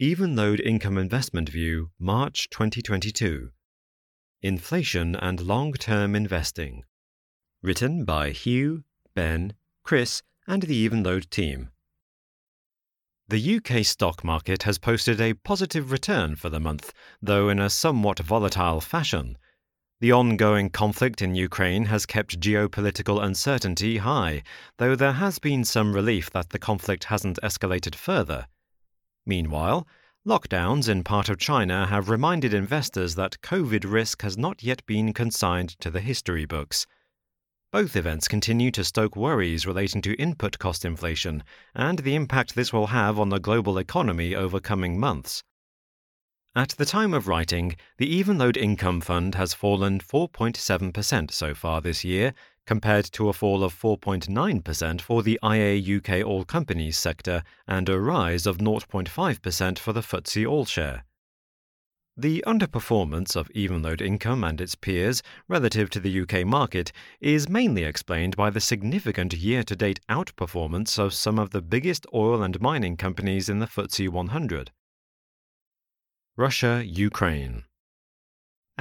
Evenlode Income Investment View, March 2022. Inflation and Long Term Investing. Written by Hugh, Ben, Chris, and the Evenlode team. The UK stock market has posted a positive return for the month, though in a somewhat volatile fashion. The ongoing conflict in Ukraine has kept geopolitical uncertainty high, though there has been some relief that the conflict hasn't escalated further. Meanwhile, lockdowns in part of China have reminded investors that COVID risk has not yet been consigned to the history books. Both events continue to stoke worries relating to input cost inflation and the impact this will have on the global economy over coming months. At the time of writing, the Evenlode Income Fund has fallen 4.7% so far this year, compared to a fall of 4.9% for the IA UK All Companies sector and a rise of 0.5% for the FTSE All Share. The underperformance of Evenlode income and its peers relative to the UK market is mainly explained by the significant year to date outperformance of some of the biggest oil and mining companies in the FTSE 100. Russia Ukraine.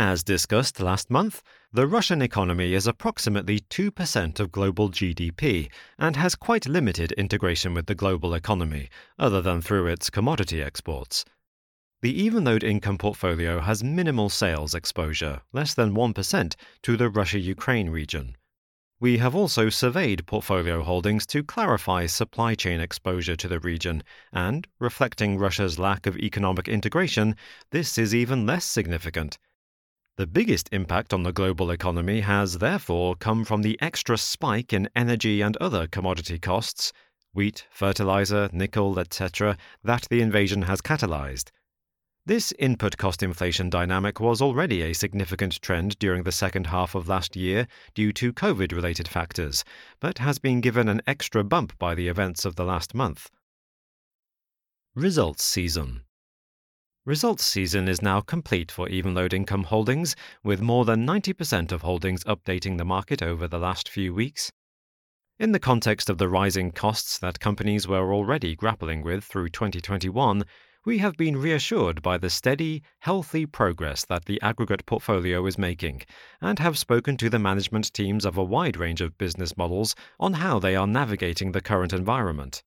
As discussed last month, the Russian economy is approximately 2% of global GDP and has quite limited integration with the global economy, other than through its commodity exports. The Evenlode income portfolio has minimal sales exposure, less than 1%, to the Russia Ukraine region. We have also surveyed portfolio holdings to clarify supply chain exposure to the region, and, reflecting Russia's lack of economic integration, this is even less significant. The biggest impact on the global economy has therefore come from the extra spike in energy and other commodity costs wheat, fertilizer, nickel, etc. that the invasion has catalyzed. This input cost inflation dynamic was already a significant trend during the second half of last year due to COVID related factors, but has been given an extra bump by the events of the last month. Results Season Results season is now complete for Evenlode income holdings, with more than 90% of holdings updating the market over the last few weeks. In the context of the rising costs that companies were already grappling with through 2021, we have been reassured by the steady, healthy progress that the aggregate portfolio is making, and have spoken to the management teams of a wide range of business models on how they are navigating the current environment.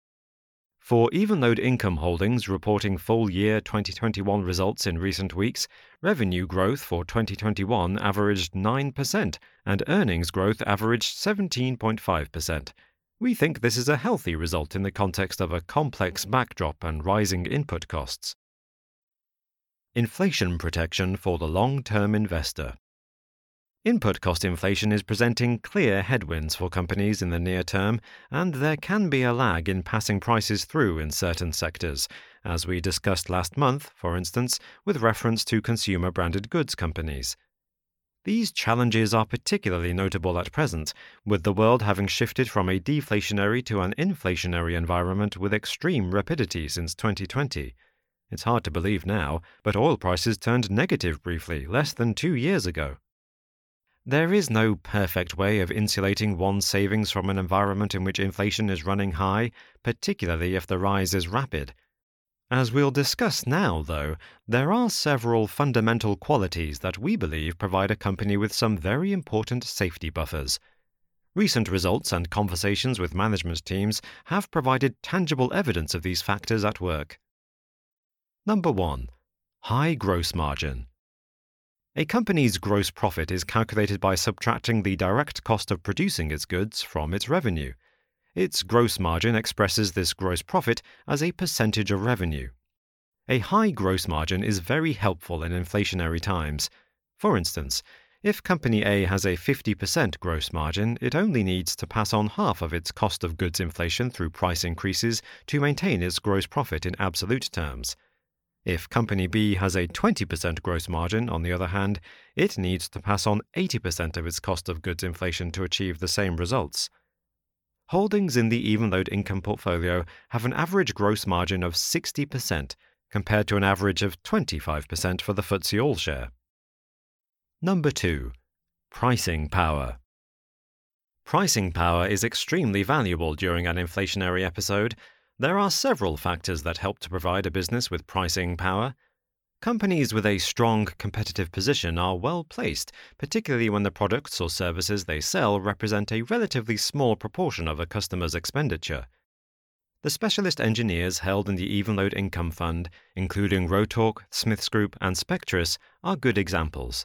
For Evenlode income holdings reporting full year 2021 results in recent weeks, revenue growth for 2021 averaged 9% and earnings growth averaged 17.5%, we think this is a healthy result in the context of a complex backdrop and rising input costs. Inflation protection for the long term investor. Input cost inflation is presenting clear headwinds for companies in the near term, and there can be a lag in passing prices through in certain sectors, as we discussed last month, for instance, with reference to consumer branded goods companies. These challenges are particularly notable at present, with the world having shifted from a deflationary to an inflationary environment with extreme rapidity since 2020. It's hard to believe now, but oil prices turned negative briefly less than two years ago. There is no perfect way of insulating one's savings from an environment in which inflation is running high, particularly if the rise is rapid. As we'll discuss now, though, there are several fundamental qualities that we believe provide a company with some very important safety buffers. Recent results and conversations with management teams have provided tangible evidence of these factors at work. Number 1. High gross margin. A company's gross profit is calculated by subtracting the direct cost of producing its goods from its revenue. Its gross margin expresses this gross profit as a percentage of revenue. A high gross margin is very helpful in inflationary times. For instance, if Company A has a 50% gross margin, it only needs to pass on half of its cost of goods inflation through price increases to maintain its gross profit in absolute terms. If Company B has a 20% gross margin, on the other hand, it needs to pass on 80% of its cost of goods inflation to achieve the same results. Holdings in the Evenlode income portfolio have an average gross margin of 60% compared to an average of 25% for the FTSE All Share. Number 2. Pricing power. Pricing power is extremely valuable during an inflationary episode. There are several factors that help to provide a business with pricing power. Companies with a strong competitive position are well placed, particularly when the products or services they sell represent a relatively small proportion of a customer's expenditure. The specialist engineers held in the Evenlode Income Fund, including Rotork, Smiths Group, and Spectris, are good examples.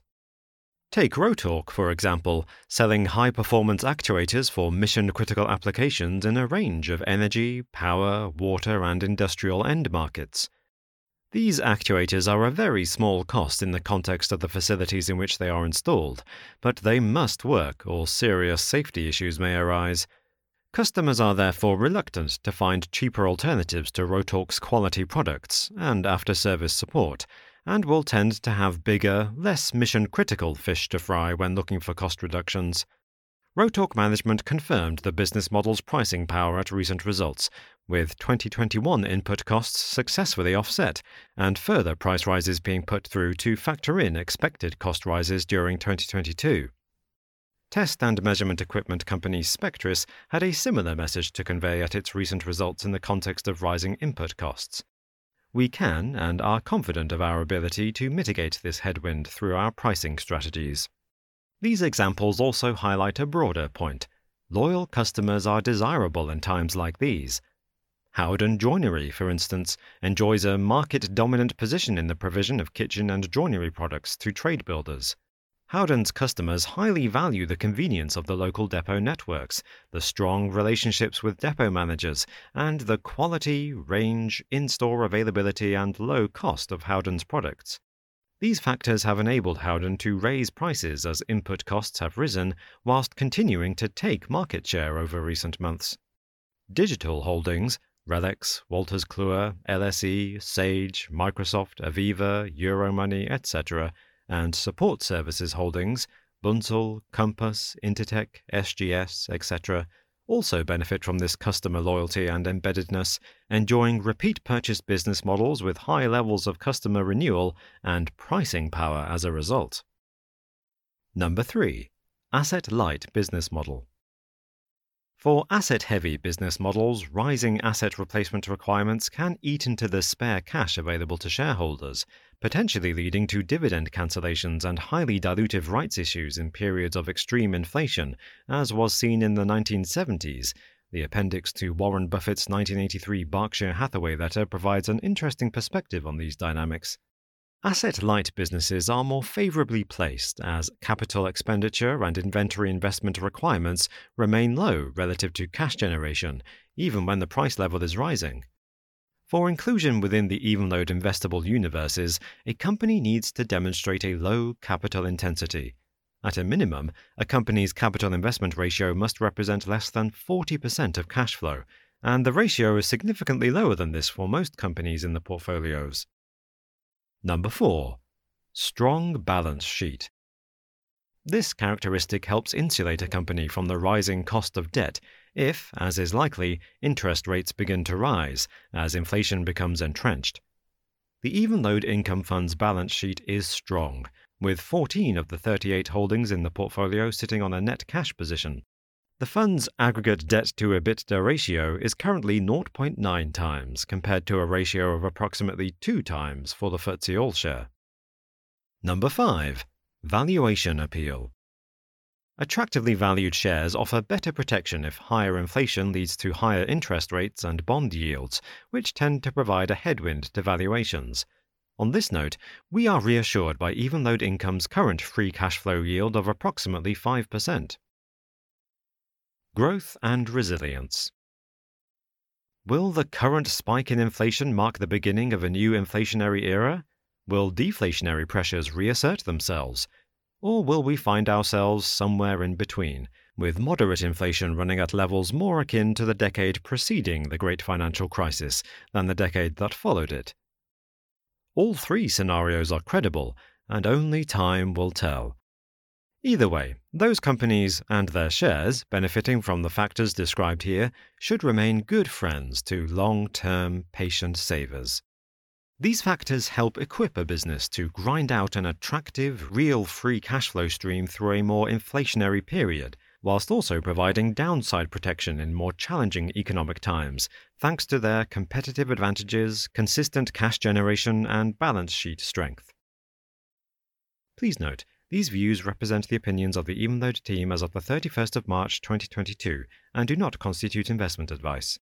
Take Rotork, for example, selling high performance actuators for mission critical applications in a range of energy, power, water, and industrial end markets. These actuators are a very small cost in the context of the facilities in which they are installed, but they must work or serious safety issues may arise. Customers are therefore reluctant to find cheaper alternatives to Rotork's quality products and after service support, and will tend to have bigger, less mission critical fish to fry when looking for cost reductions. Rotork management confirmed the business model's pricing power at recent results, with 2021 input costs successfully offset and further price rises being put through to factor in expected cost rises during 2022. Test and measurement equipment company Spectris had a similar message to convey at its recent results in the context of rising input costs. We can and are confident of our ability to mitigate this headwind through our pricing strategies. These examples also highlight a broader point. Loyal customers are desirable in times like these. Howden Joinery, for instance, enjoys a market dominant position in the provision of kitchen and joinery products to trade builders. Howden's customers highly value the convenience of the local depot networks, the strong relationships with depot managers, and the quality, range, in store availability, and low cost of Howden's products. These factors have enabled Howden to raise prices as input costs have risen, whilst continuing to take market share over recent months. Digital Holdings, RELX, Wolters Kluwer, LSE, Sage, Microsoft, Aviva, Euromoney, etc., and support services holdings, Bunzl, Compass, Intertek, SGS, etc., also benefit from this customer loyalty and embeddedness, enjoying repeat purchase business models with high levels of customer renewal and pricing power as a result. Number 3. Asset light business model. For asset heavy business models, rising asset replacement requirements can eat into the spare cash available to shareholders, potentially leading to dividend cancellations and highly dilutive rights issues in periods of extreme inflation, as was seen in the 1970s. The appendix to Warren Buffett's 1983 Berkshire Hathaway letter provides an interesting perspective on these dynamics. Asset light businesses are more favorably placed as capital expenditure and inventory investment requirements remain low relative to cash generation, even when the price level is rising. For inclusion within the Evenlode investable universes, a company needs to demonstrate a low capital intensity. At a minimum, a company's capital investment ratio must represent less than 40% of cash flow, and the ratio is significantly lower than this for most companies in the portfolios. Number 4. Strong balance sheet. This characteristic helps insulate a company from the rising cost of debt if, as is likely, interest rates begin to rise as inflation becomes entrenched. The Evenlode Income Fund's balance sheet is strong, with 14 of the 38 holdings in the portfolio sitting on a net cash position. The fund's aggregate debt to EBITDA ratio is currently 0.9 times compared to a ratio of approximately 2 times for the FTSE All Share. Number 5. Valuation Appeal. Attractively valued shares offer better protection if higher inflation leads to higher interest rates and bond yields, which tend to provide a headwind to valuations. On this note, we are reassured by Evenlode Income's current free cash flow yield of approximately 5%. Growth and resilience. Will the current spike in inflation mark the beginning of a new inflationary era? Will deflationary pressures reassert themselves? Or will we find ourselves somewhere in between, with moderate inflation running at levels more akin to the decade preceding the great financial crisis than the decade that followed it? All three scenarios are credible, and only time will tell. Either way, those companies and their shares, benefiting from the factors described here, should remain good friends to long term patient savers. These factors help equip a business to grind out an attractive, real free cash flow stream through a more inflationary period, whilst also providing downside protection in more challenging economic times, thanks to their competitive advantages, consistent cash generation, and balance sheet strength. Please note, these views represent the opinions of the Evenlode team as of the 31st of March 2022 and do not constitute investment advice.